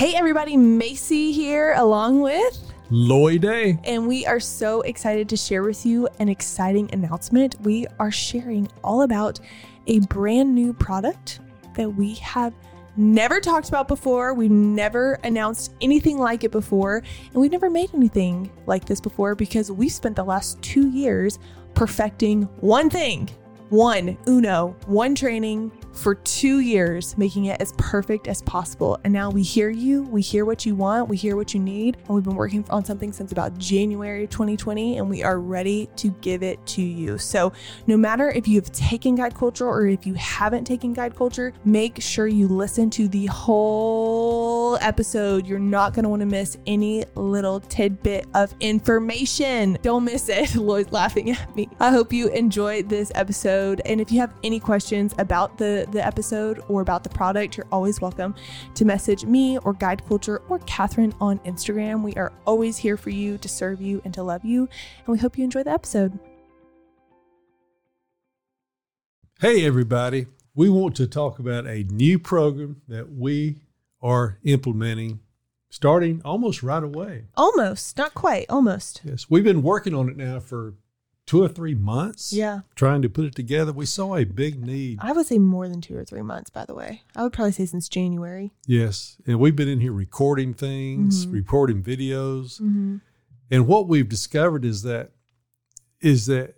Hey, everybody, Macy here, along with, Lloyd Day. and we are so excited to share with you an exciting announcement. We are sharing all about a brand new product that we have never talked about before. We've never announced anything like it before, and we've never made anything like this before because we've spent the last two years perfecting one thing one uno one training for two years making it as perfect as possible. And now we hear you we hear what you want we hear what you need. And we've been working on something since about january 2020 and we are ready to give it to you. So no matter if you've taken guide culture or if you haven't taken guide culture make sure you listen to the whole episode. You're not going to want to miss any little tidbit of information. Don't miss it. Lloyd's laughing at me. I hope you enjoyed this episode. And if you have any questions about the the episode or about the product you're always welcome to message me or guide culture or catherine on instagram. We are always here for you to serve you and to love you and we hope you enjoy the episode. Hey, everybody. We want to talk about a new program that we are implementing starting almost right away. almost. Not quite. Almost. Yes, we've been working on it now for two or three months. yeah Trying to put it together. We saw a big need. i would say more than two or three months by the way i would probably say since january Yes. And we've been in here recording things, Mhm. recording videos. mm-hmm. And what we've discovered is that is that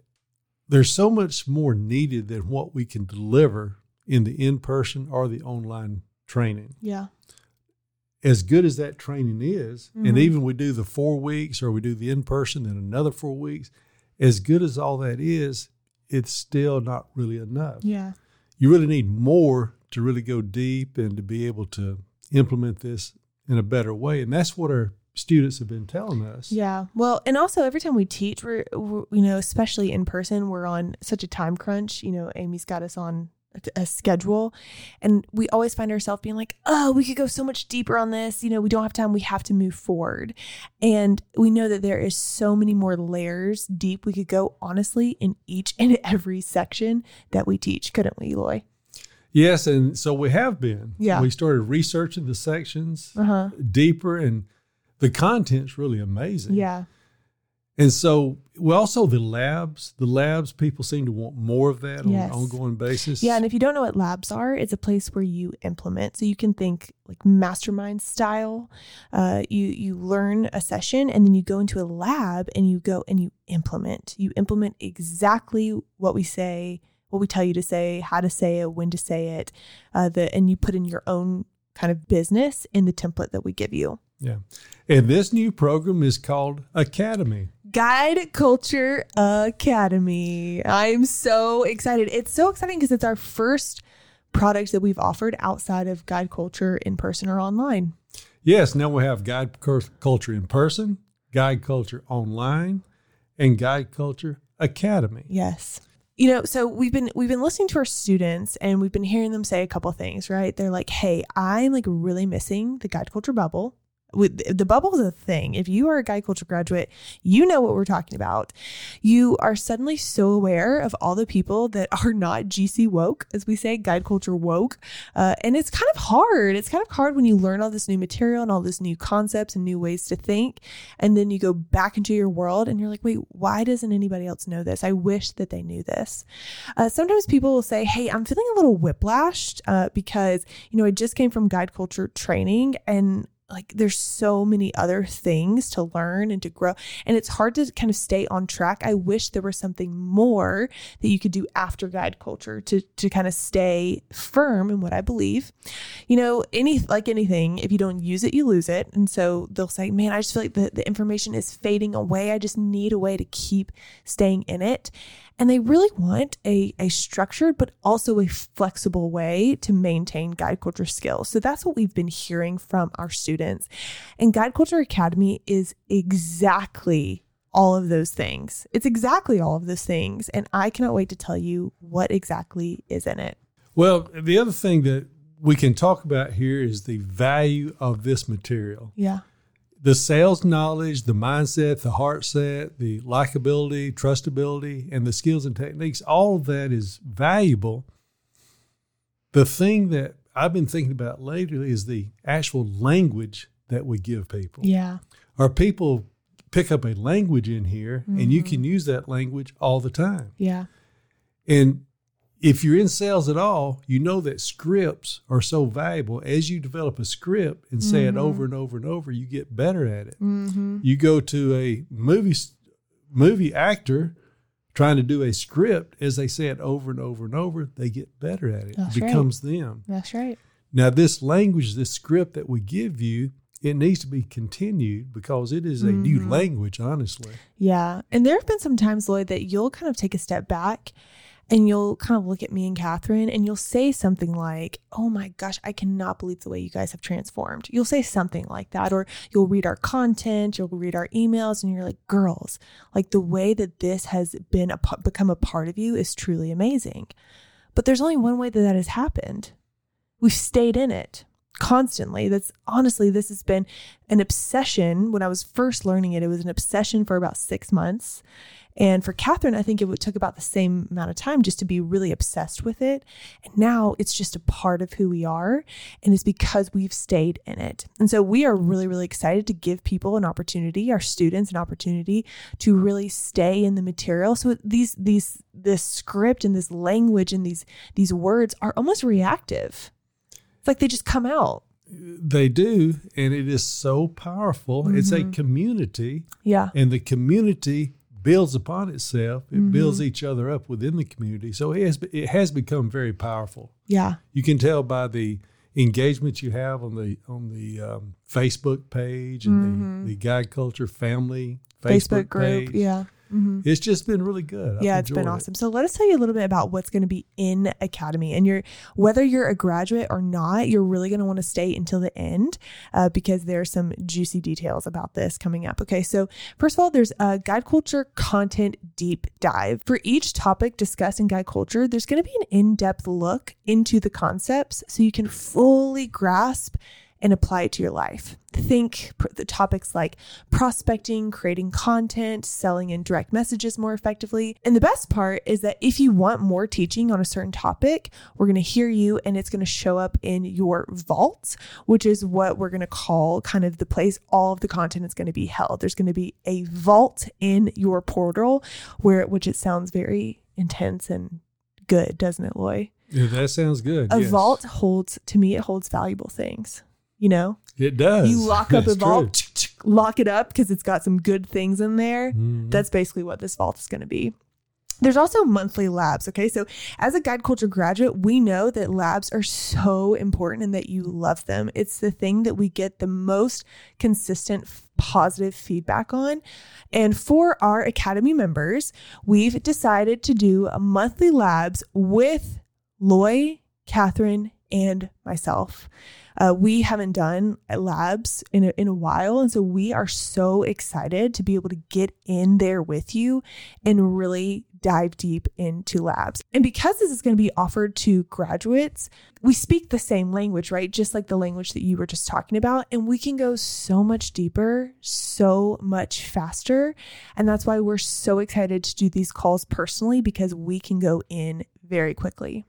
there's so much more needed than what we can deliver in the in-person or the online training. yeah As good as that training is, Mhm. and even we do the four weeks or we do the in-person and another four weeks, as good as all that is, it's still not really enough. yeah You really need more to really go deep and to be able to implement this in a better way. And that's what our students have been telling us. Yeah. Well, and also every time we teach, we're, we're, you know, especially in person, we're on such a time crunch. You know, Amy's got us on a, schedule and we always find ourselves being like, oh, we could go so much deeper on this. You know, we don't have time. We have to move forward. And we know that there is so many more layers deep we could go, honestly, in each and every section that we teach, couldn't we, Loy? Yes, and so we have been. Yeah. We started researching the sections Uh huh. deeper, and the content's really amazing. Yeah. And so, well, also the labs, the labs, people seem to want more of that Yes. on an ongoing basis. Yeah, and if you don't know what labs are, it's a place where you implement. So you can think like mastermind style. Uh, you you learn a session, and then you go into a lab and you go and you implement. You implement exactly what we say, what we tell you to say, how to say it, when to say it. Uh, the and you put in your own kind of business in the template that we give you. yeah. And this new program is called Academy. Guide Culture Academy. I'm so excited. It's so exciting because it's our first product that we've offered outside of Guide Culture in person or online. Yes, now we have Guide Culture in person, Guide Culture online, and Guide Culture Academy. Yes. You know, so we've been we've been listening to our students and we've been hearing them say a couple things, right? They're like, "Hey, I'm like really missing the guide culture bubble." With the bubble is a thing. If you are a guide culture graduate, you know what we're talking about. You are suddenly so aware of all the people that are not GC woke, as we say, guide culture woke, uh, and it's kind of hard. It's kind of hard when you learn all this new material and all this new concepts and new ways to think, and then you go back into your world and you're like, wait, why doesn't anybody else know this? I wish that they knew this. Uh, sometimes people will say, hey, I'm feeling a little whiplashed uh, because, you know, I just came from guide culture training and like there's so many other things to learn and to grow and it's hard to kind of stay on track. I wish there was something more that you could do after guide culture to to kind of stay firm in what i believe. You know any like anything if you don't use it you lose it. And so they'll say man i just feel like the, the information is fading away. I just need a way to keep staying in it and they really want a, a structured but also a flexible way to maintain guide culture skills. So that's what we've been hearing from our students. And Guide Culture Academy is exactly all of those things. It's exactly all of those things. And I cannot wait to tell you what exactly is in it. Well, the other thing that we can talk about here is the value of this material. Yeah. The sales knowledge, the mindset, the heart set, the likability, trustability, and the skills and techniques, all of that is valuable. The thing that I've been thinking about lately is the actual language that we give people. Yeah. Our people pick up a language in here and you Mhm. can use that language all the time. Yeah. And if you're in sales at all, you know that scripts are so valuable. As you develop a script and say it Mhm. over and over and over, you get better at it. Mm-hmm. You go to a movie movie actor trying to do a script as they say it over and over and over, they get better at it. That's it right. becomes them. That's right. Now, this language, this script that we give you, it needs to be continued because it is a new Mhm. language, honestly. Yeah. And there have been some times, Lloyd, that you'll kind of take a step back and you'll kind of look at me and Catherine and you'll say something like, Oh my gosh, I cannot believe the way you guys have transformed. You'll say something like that, or you'll read our content, you'll read our emails, and you're like, Girls, like the way that this has been a, become a part of you is truly amazing. But there's only one way that that has happened. We've stayed in it constantly. That's honestly, this has been an obsession. When I was first learning it, it was an obsession for about six months. And for Catherine, I think it would- took about the same amount of time just to be really obsessed with it. And now it's just a part of who we are. And it's because we've stayed in it. And so we are really, really excited to give people an opportunity, our students an opportunity to really stay in the material. So these, these, this script and this language and these, these words are almost reactive. It's like they just come out. They do, and it is so powerful. It's a Mhm. community, Yeah. and the community builds upon itself. It builds Mhm. each other up within the community. So it has, it has become very powerful. Yeah. You can tell by the engagement you have on the on the um, Facebook page and Mhm. the, the guide culture family Facebook, Facebook, group. page. Yeah. Mhm. It's just been really good. I've yeah, it's been enjoyed it. awesome. So let us tell you a little bit about what's going to be in Academy. And you're whether you're a graduate or not, you're really going to want to stay until the end uh, because there's some juicy details about this coming up. Okay, so first of all, there's a guide culture content deep dive for each topic discussed in guide culture. There's going to be an in-depth look into the concepts so you can fully grasp and apply it to your life. Think the topics like prospecting, creating content, selling in direct messages more effectively. And the best part is that if you want more teaching on a certain topic, we're going to hear you and it's going to show up in your vault, which is what we're going to call kind of the place all of the content is going to be held. There's going to be a vault in your portal where which it sounds very intense and good, doesn't it, Loy? Yeah, that sounds good. A yes. vault holds to me it holds valuable things. You know, It does. you lock up a vault, lock it up because it's got some good things in there. Mhm. That's basically what this vault is going to be. There's also monthly labs. Okay. So, as a guide culture graduate, we know that labs are so important and that you love them. It's the thing that we get the most consistent positive feedback on. And for our Academy members, we've decided to do a monthly labs with Loy, Catherine, and myself. Uh, we haven't done labs in a, in a while. And so we are so excited to be able to get in there with you and really dive deep into labs. And because this is going to be offered to graduates, we speak the same language, right? Just like the language that you were just talking about. And we can go so much deeper, so much faster. And that's why we're so excited to do these calls personally because we can go in very quickly.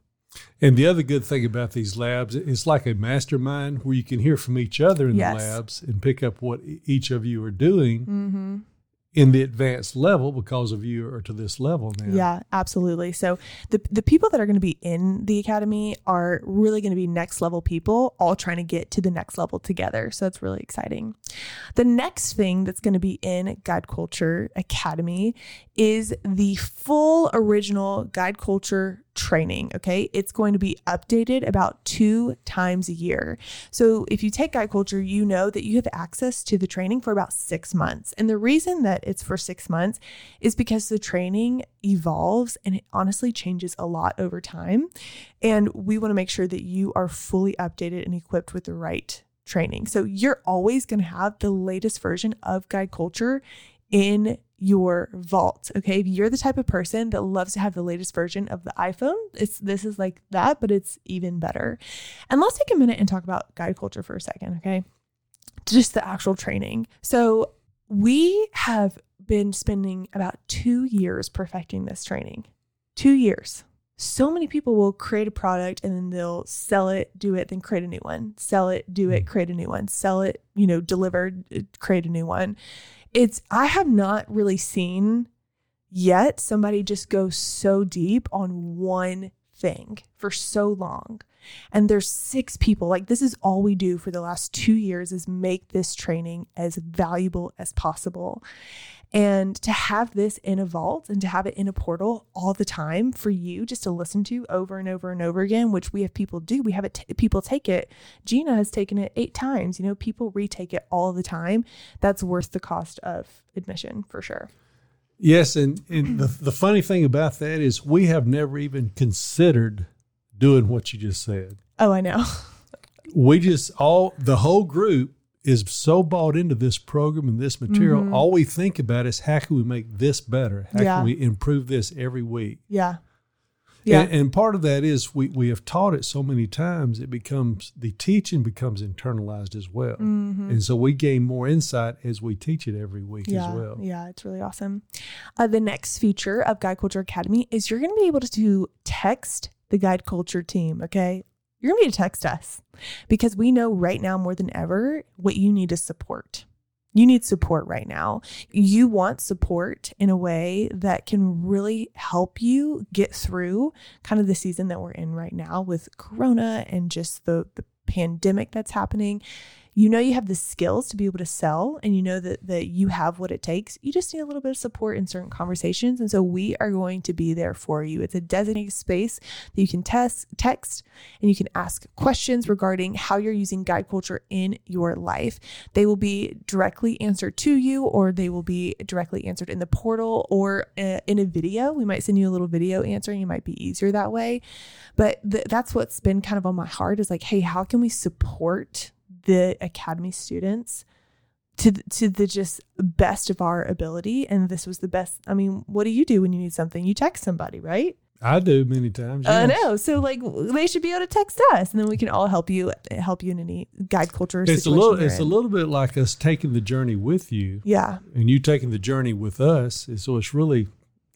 And the other good thing about these labs, it's like a mastermind where you can hear from each other in Yes. the labs and pick up what each of you are doing Mm-hmm. in the advanced level because of you are to this level now. Yeah, absolutely. So the the people that are going to be in the academy are really going to be next level people, all trying to get to the next level together. So it's really exciting. The next thing that's going to be in Guide Culture Academy is the full original Guide Culture training. Okay. It's going to be updated about two times a year. So if you take Guide Culture, you know that you have access to the training for about six months. And the reason that it's for six months is because the training evolves and it honestly changes a lot over time. And we want to make sure that you are fully updated and equipped with the right training. So you're always going to have the latest version of Guide Culture in your vault. Okay. If you're the type of person that loves to have the latest version of the iPhone, it's this is like that, but it's even better. And let's take a minute and talk about guide culture for a second. Okay. Just the actual training. So we have been spending about two years perfecting this training. Two years. so many people will create a product and then they'll sell it, do it, then create a new one, sell it, do it, mm. create a new one, sell it, you know, deliver, uh, create a new one. It's, I have not really seen yet somebody just go so deep on one thing for so long. And there's six people. Like this is all we do for the last 2 years is make this training as valuable as possible. And to have this in a vault and to have it in a portal all the time for you just to listen to over and over and over again, which we have people do. We have it t- people take it. Gina has taken it 8 times. You know, people retake it all the time. That's worth the cost of admission for sure. Yes, and, and the, the funny thing about that is we have never even considered doing what you just said. Oh, I know. We just all the whole group is so bought into this program and this material. Mhm. All we think about is how can we make this better? How Yeah. can we improve this every week? Yeah. Yeah. And, and part of that is we, we have taught it so many times, it becomes the teaching becomes internalized as well. Mhm. And so we gain more insight as we teach it every week yeah, as well. Yeah, it's really awesome. Uh, the next feature of Guide Culture Academy is you're going to be able to text the Guide Culture team. Okay. You're going to be able to text us because we know right now more than ever what you need is support. You need support right now. You want support in a way that can really help you get through kind of the season that we're in right now with Corona and just the, the pandemic that's happening you know you have the skills to be able to sell and you know that that you have what it takes. You just need a little bit of support in certain conversations. And so we are going to be there for you. It's a designated space that you can test text and you can ask questions regarding how you're using guide culture in your life. They will be directly answered to you or they will be directly answered in the portal or uh, in a video. We might send you a little video answering. It might be easier that way. But th- that's what's been kind of on my heart is like hey how can we support the academy students to to the just best of our ability and this was the best i mean what do you do when you need something? You text somebody right? I do many times. i know. So like they should be able to text us and then we can all help you help you in any guide culture It's a little it's a little bit like us taking the journey with you. Yeah. And you taking the journey with us. And so it's really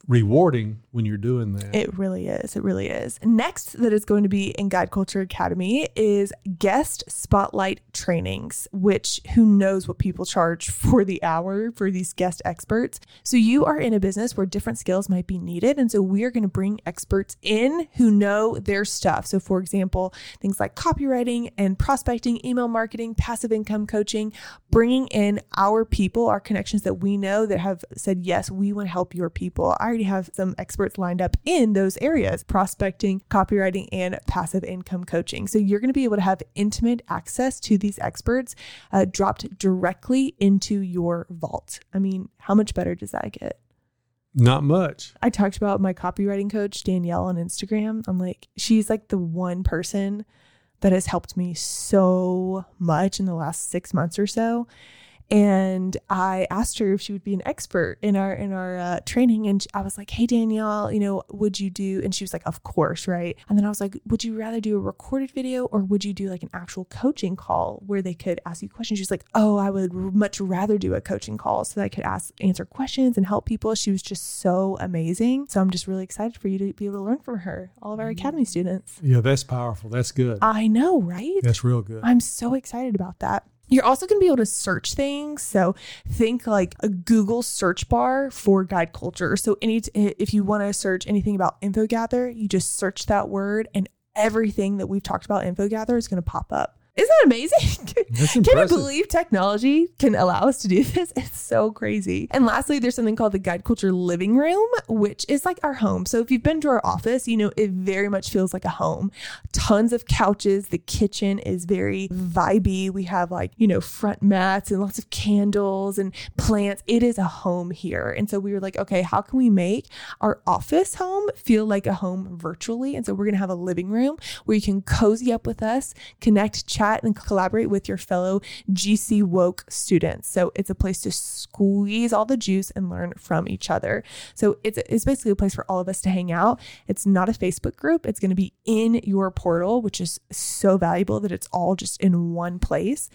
rewarding when you're doing that. It really is. It really is. Next, that is going to be in Guide Culture Academy is guest spotlight trainings, which who knows what people charge for the hour for these guest experts. So, you are in a business where different skills might be needed. And so, we are going to bring experts in who know their stuff. So, for example, things like copywriting and prospecting, email marketing, passive income coaching, bringing in our people, our connections that we know that have said, yes, we want to help your people. Already have some experts lined up in those areas prospecting, copywriting, and passive income coaching. So you're going to be able to have intimate access to these experts uh, dropped directly into your vault. I mean, how much better does that get? Not much. I talked about my copywriting coach, Danielle, on Instagram. I'm like, she's like the one person that has helped me so much in the last six months or so. And I asked her if she would be an expert in our in our uh, training, and I was like, "Hey Danielle, you know, would you do?" And she was like, "Of course, right." And then I was like, "Would you rather do a recorded video or would you do like an actual coaching call where they could ask you questions?" She's like, "Oh, I would much rather do a coaching call so that I could ask answer questions and help people." She was just so amazing. So I'm just really excited for you to be able to learn from her, all of our academy students. Yeah, that's powerful. That's good. I know, right? That's real good. I'm so excited about that. You're also going to be able to search things. So think like a Google search bar for guide culture. So any if you want to search anything about InfoGather, you just search that word and everything that we've talked about InfoGather is going to pop up. Isn't that amazing? That's Can you believe technology can allow us to do this? It's so crazy. And lastly, there's something called the Guide Culture Living Room, which is like our home. So if you've been to our office, you know, it very much feels like a home. Tons of couches. The kitchen is very vibey. We have like, you know, front mats and lots of candles and plants. It is a home here. And so we were like, okay, how can we make our office home feel like a home virtually? And so we're going to have a living room where you can cozy up with us, connect, chat, and collaborate with your fellow GC Woke students. So it's a place to squeeze all the juice and learn from each other. So it's, it's basically a place for all of us to hang out. It's not a Facebook group, it's going to be in your portal, which is so valuable that it's all just in one place.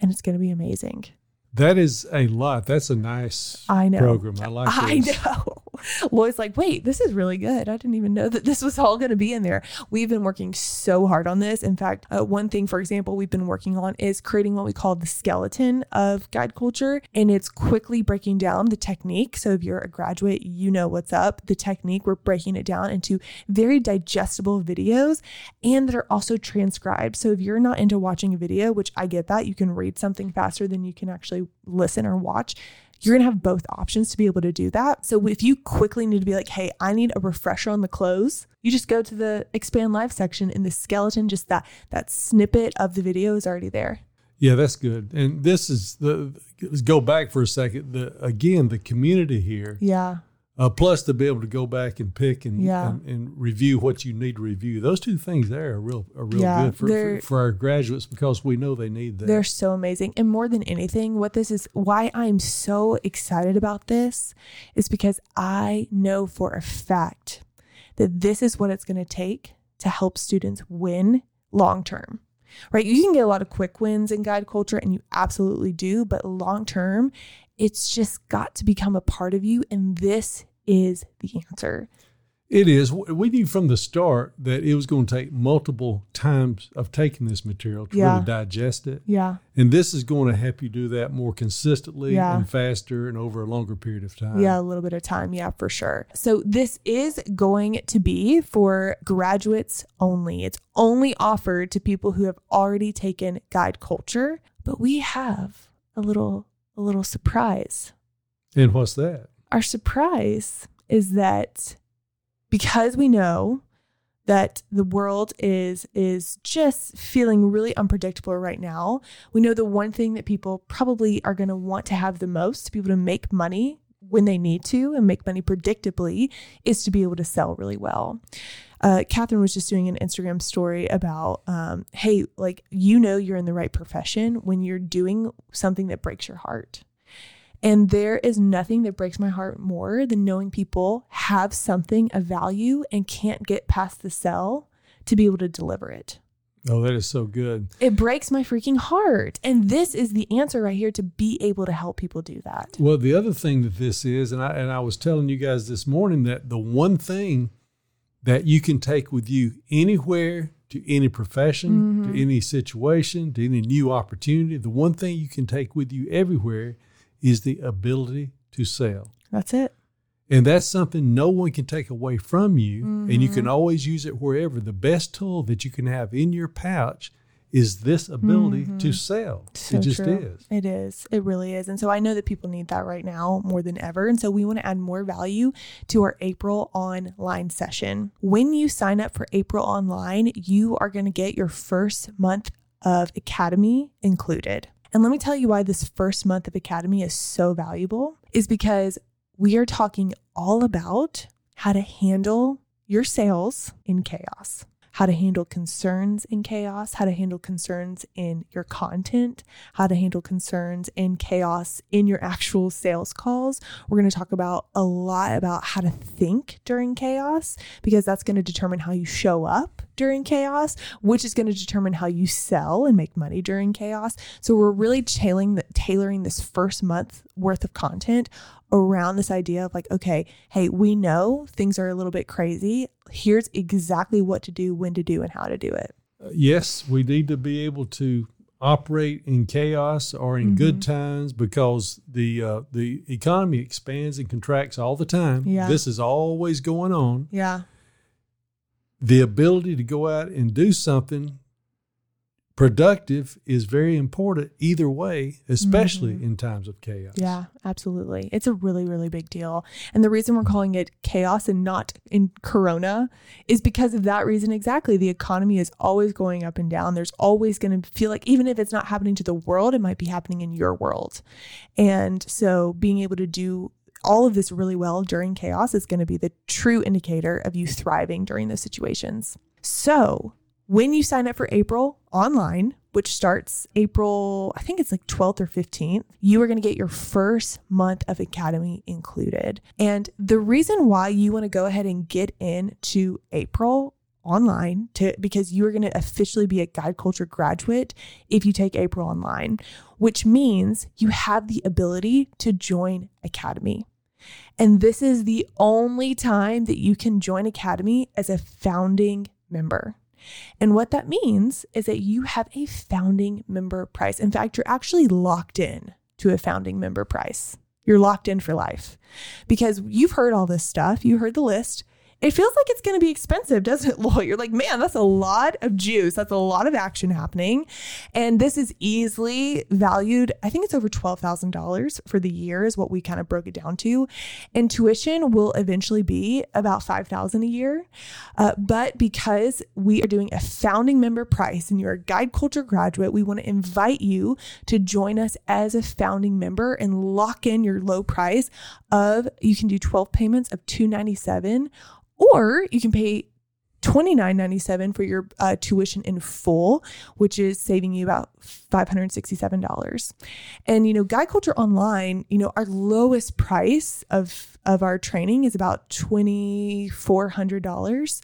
And it's going to be amazing. That is a lot. That's a nice I know. program. I like I know. Lloyd's like, wait, this is really good. I didn't even know that this was all going to be in there. We've been working so hard on this. In fact, uh, one thing, for example, we've been working on is creating what we call the skeleton of guide culture. And it's quickly breaking down the technique. So if you're a graduate, you know what's up. The technique, we're breaking it down into very digestible videos and that are also transcribed. So if you're not into watching a video, which I get that, you can read something faster than you can actually listen or watch you're going to have both options to be able to do that. So if you quickly need to be like, hey, I need a refresher on the clothes, you just go to the expand live section in the skeleton, just that that snippet of the video is already there. Yeah, that's good. And this is the let's go back for a second. The again, the community here. Yeah. Uh, plus to be able to go back and pick and, Yeah. and and review what you need to review. Those two things there are real are real Yeah, good for, for for our graduates because we know they need that. They're so amazing. And more than anything, what this is, why I'm so excited about this is because I know for a fact that this is what it's going to take to help students win long term. Right? You can get a lot of quick wins in guide culture, and you absolutely do. But long term, it's just got to become a part of you. And this is the answer. It is. We knew from the start that it was going to take multiple times of taking this material to Yeah. really digest it. Yeah. And this is going to help you do that more consistently Yeah. and faster and over a longer period of time. Yeah, a little bit of time. Yeah, for sure. So this is going to be for graduates only. It's only offered to people who have already taken guide culture, but we have a little a little surprise. And what's that? Our surprise is that because we know that the world is is just feeling really unpredictable right now. We know the one thing that people probably are going to want to have the most to be able to make money when they need to and make money predictably is to be able to sell really well. Uh, Catherine was just doing an Instagram story about, um, hey, like you know you're in the right profession when you're doing something that breaks your heart. And there is nothing that breaks my heart more than knowing people have something of value and can't get past the sell to be able to deliver it. Oh, that is so good. It breaks my freaking heart. And this is the answer right here to be able to help people do that. Well, the other thing that this is, and I and I was telling you guys this morning that the one thing that you can take with you anywhere to any profession, to mm-hmm. any situation, to any new opportunity, the one thing you can take with you everywhere is the ability to sell. That's it. And that's something no one can take away from you. And you can mm-hmm. always use it wherever. The best tool that you can have in your pouch is this ability to mm-hmm. sell. So it just true. is. It is. It really is. And so I know that people need that right now more than ever. And so we want to add more value to our April online session. When you sign up for April online, you are going to get your first month of Academy included. And let me tell you why this first month of Academy is so valuable is because we are talking all about how to handle your sales in chaos how to handle concerns in chaos, how to handle concerns in your content, how to handle concerns in chaos in your actual sales calls. We're going to talk about a lot about how to think during chaos because that's going to determine how you show up during chaos, which is going to determine how you sell and make money during chaos. So we're really tailoring tailoring this first month worth of content around this idea of like, okay, hey, we know things are a little bit crazy. Here's exactly what to do, when to do, and how to do it. Uh, yes, we need to be able to operate in chaos or in good times because the uh, the economy expands and contracts all the time. Yeah. This is always going on. Yeah. The ability to go out and do something productive is very important either way, especially mm-hmm. in times of chaos. Yeah, absolutely. It's a really, really big deal. And the reason we're calling it chaos and not in Corona is because of that reason exactly. The economy is always going up and down. There's always going to feel like, even if it's not happening to the world, it might be happening in your world. And so being able to do all of this really well during chaos is going to be the true indicator of you thriving during those situations. So, when you sign up for April online, which starts April, I think it's like 12th or 15th, you are going to get your first month of Academy included. And the reason why you want to go ahead and get into April online to because you are going to officially be a guide culture graduate if you take April online, which means you have the ability to join Academy. And this is the only time that you can join Academy as a founding member. And what that means is that you have a founding member price. In fact, you're actually locked in to a founding member price. You're locked in for life because you've heard all this stuff. You heard the list it feels like it's going to be expensive, doesn't it, Lloyd? You're like, man, that's a lot of juice. That's a lot of action happening. And this is easily valued. I think it's over $12,000 for the year is what we kind of broke it down to. And tuition will eventually be about $5,000 a year. Uh, but because we are doing a founding member price and you're a guide culture graduate, we want to invite you to join us as a founding member and lock in your low price of you can do 12 payments of 297 or you can pay $29.97 for your uh, tuition in full, which is saving you about $567. And, you know, Guide Culture Online, you know, our lowest price of of our training is about $2,400.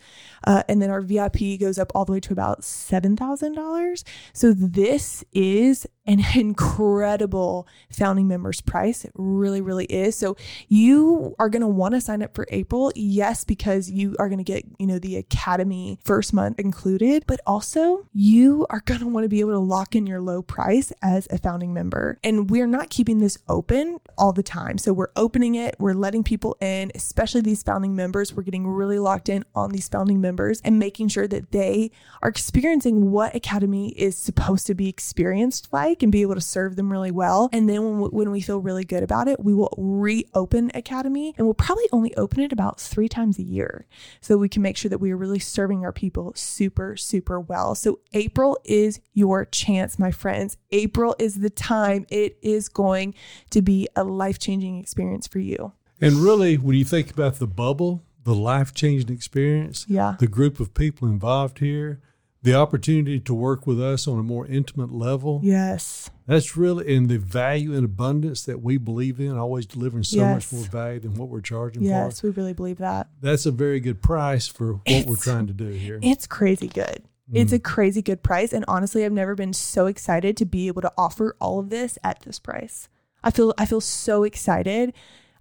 Uh, and then our VIP goes up all the way to about $7,000. So this is an incredible founding members price. It really, really is. So you are going to want to sign up for April. Yes, because you are going to get, you know, the Academy first month included, but also you are going to want to be able to lock in your low price as a founding member. And we're not keeping this open all the time. So we're opening it, we're letting people in, especially these founding members. We're getting really locked in on these founding members and making sure that they are experiencing what Academy is supposed to be experienced like and be able to serve them really well. And then when we, when we feel really good about it, we will reopen Academy and we'll probably only open it about three times a year so we can make sure that we are really serving our people super, super well. So April is your chance, my friends. April is the time. It is going to be a life changing experience for you. And really, when you think about the bubble, the life changing experience, yeah. the group of people involved here, the opportunity to work with us on a more intimate level. Yes. That's really in the value and abundance that we believe in, always delivering so yes. much more value than what we're charging yes, for. Yes, we really believe that. That's a very good price for what it's, we're trying to do here. It's crazy good. It's a mm. crazy good price. And honestly, I've never been so excited to be able to offer all of this at this price. I feel I feel so excited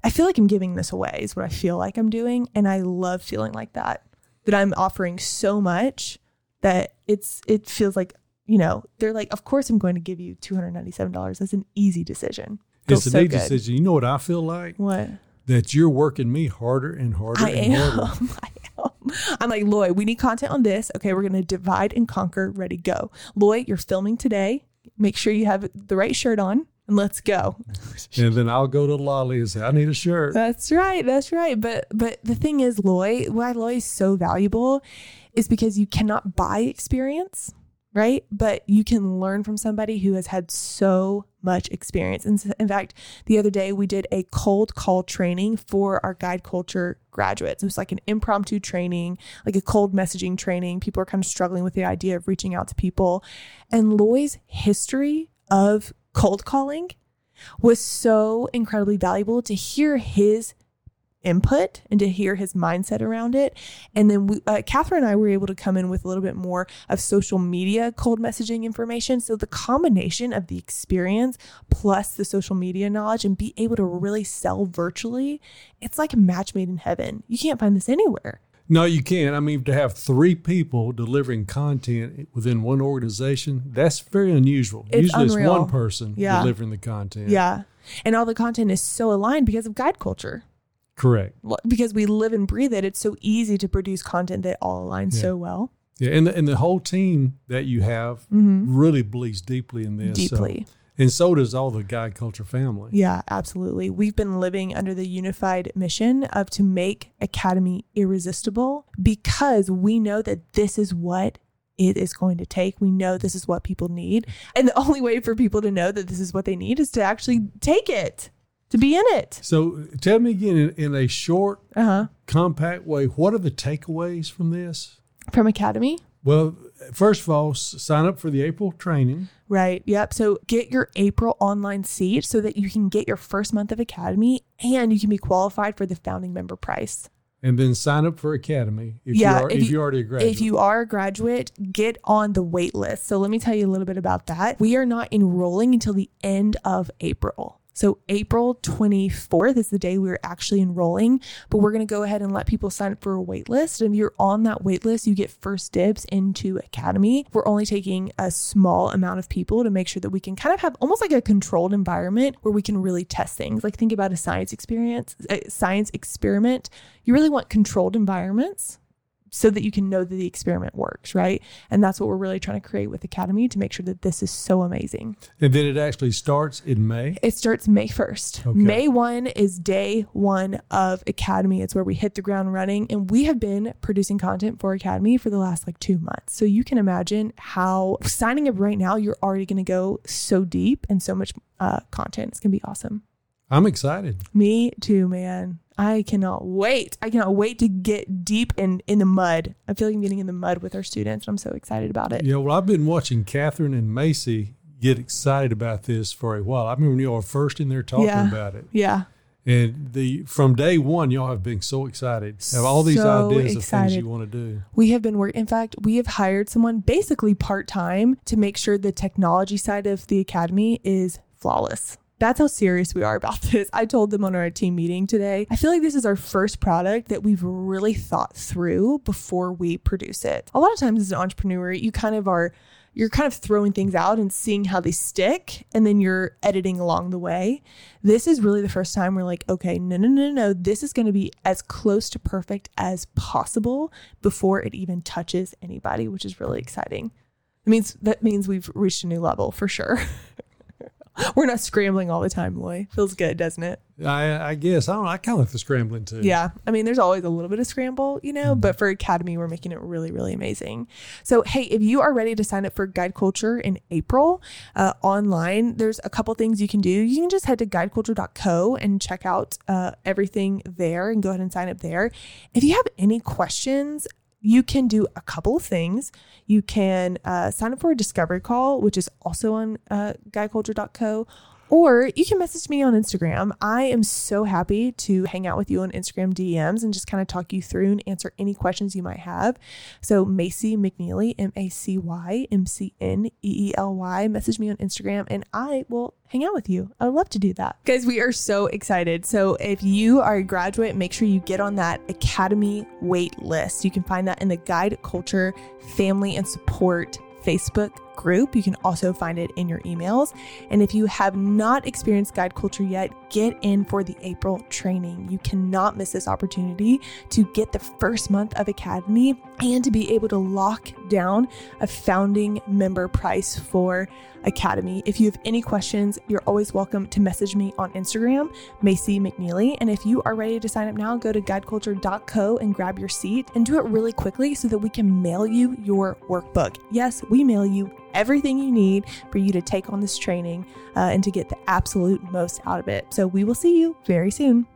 I feel like I'm giving this away, is what I feel like I'm doing. And I love feeling like that, that I'm offering so much that it's, it feels like, you know, they're like, of course I'm going to give you $297. That's an easy decision. It's an so easy decision. You know what I feel like? What? That you're working me harder and harder I and am. harder. I am. I'm like, Lloyd, we need content on this. Okay, we're going to divide and conquer. Ready, go. Lloyd, you're filming today. Make sure you have the right shirt on and let's go. and then I'll go to Lolly and say, I need a shirt. That's right. That's right. But but the thing is, Loy, why Loy is so valuable is because you cannot buy experience, right? But you can learn from somebody who has had so much experience. And in fact, the other day we did a cold call training for our guide culture graduates. It was like an impromptu training, like a cold messaging training. People are kind of struggling with the idea of reaching out to people. And Loy's history of cold calling was so incredibly valuable to hear his input and to hear his mindset around it. And then we, uh, Catherine and I were able to come in with a little bit more of social media cold messaging information. So the combination of the experience plus the social media knowledge and be able to really sell virtually, it's like a match made in heaven. You can't find this anywhere. No, you can't. I mean, to have three people delivering content within one organization, that's very unusual. It's Usually unreal. it's one person yeah. delivering the content. Yeah. And all the content is so aligned because of guide culture. Correct. Because we live and breathe it. It's so easy to produce content that all aligns yeah. so well. Yeah. And the, and the whole team that you have mm-hmm. really believes deeply in this. Deeply. So and so does all the guide culture family. Yeah, absolutely. We've been living under the unified mission of to make Academy irresistible because we know that this is what it is going to take. We know this is what people need. And the only way for people to know that this is what they need is to actually take it, to be in it. So tell me again, in, in a short, uh-huh. compact way, what are the takeaways from this? From Academy? Well, first of all, sign up for the April training. Right. Yep. So get your April online seat so that you can get your first month of Academy and you can be qualified for the founding member price. And then sign up for Academy if, yeah, you are, if, if you, already a graduate. If you are a graduate, get on the wait list. So let me tell you a little bit about that. We are not enrolling until the end of April. So April 24th is the day we're actually enrolling, but we're going to go ahead and let people sign up for a wait list. And if you're on that wait list, you get first dibs into Academy. We're only taking a small amount of people to make sure that we can kind of have almost like a controlled environment where we can really test things. Like think about a science experience, a science experiment. You really want controlled environments so that you can know that the experiment works, right? And that's what we're really trying to create with Academy to make sure that this is so amazing. And then it actually starts in May. It starts May 1st. Okay. May 1 is day one of Academy. It's where we hit the ground running. And we have been producing content for Academy for the last like two months. So you can imagine how signing up right now, you're already going to go so deep and so much uh, content. It's going to be awesome. I'm excited. Me too, man. I cannot wait. I cannot wait to get deep in in the mud. I feel like I'm getting in the mud with our students. I'm so excited about it. Yeah, well, I've been watching Catherine and Macy get excited about this for a while. I remember when y'all were first in there talking Yeah. about it. Yeah. And the from day one, y'all have been so excited. Have all these So ideas of things you want to do. We have been working. In fact, we have hired someone basically part time to make sure the technology side of the academy is flawless. That's how serious we are about this. I told them on our team meeting today. I feel like this is our first product that we've really thought through before we produce it. A lot of times as an entrepreneur, you kind of are you're kind of throwing things out and seeing how they stick and then you're editing along the way. This is really the first time we're like, okay, no, no, no, no, this is going to be as close to perfect as possible before it even touches anybody, which is really exciting. It means that means we've reached a new level for sure. we're not scrambling all the time, Loy. Feels good, doesn't it? I, I guess I don't. know. I kind of like the scrambling too. Yeah. I mean, there's always a little bit of scramble, you know, but for Academy, we're making it really, really amazing. So, hey, if you are ready to sign up for Guide Culture in April uh, online, there's a couple things you can do. You can just head to guideculture.co and check out uh, everything there and go ahead and sign up there. If you have any questions, you can do a couple of things. You can uh, sign up for a discovery call, which is also on uh, guideculture.co, or you can message me on Instagram. I am so happy to hang out with you on Instagram DMs and just kind of talk you through and answer any questions you might have. So, Macy McNeely, M A C Y M C N E E L Y, message me on Instagram and I will hang out with you. I would love to do that. Guys, we are so excited. So, if you are a graduate, make sure you get on that Academy wait list. You can find that in the Guide Culture Family and Support Facebook group. You can also find it in your emails. And if you have not experienced guide culture yet, get in for the April training. You cannot miss this opportunity to get the first month of Academy and to be able to lock down a founding member price for Academy. If you have any questions, you're always welcome to message me on Instagram, Macy McNeely. And if you are ready to sign up now, go to guideculture.co and grab your seat and do it really quickly so that we can mail you your workbook. Yes, we mail you everything you need for you to take on this training uh, and to get the absolute most out of it. So we will see you very soon.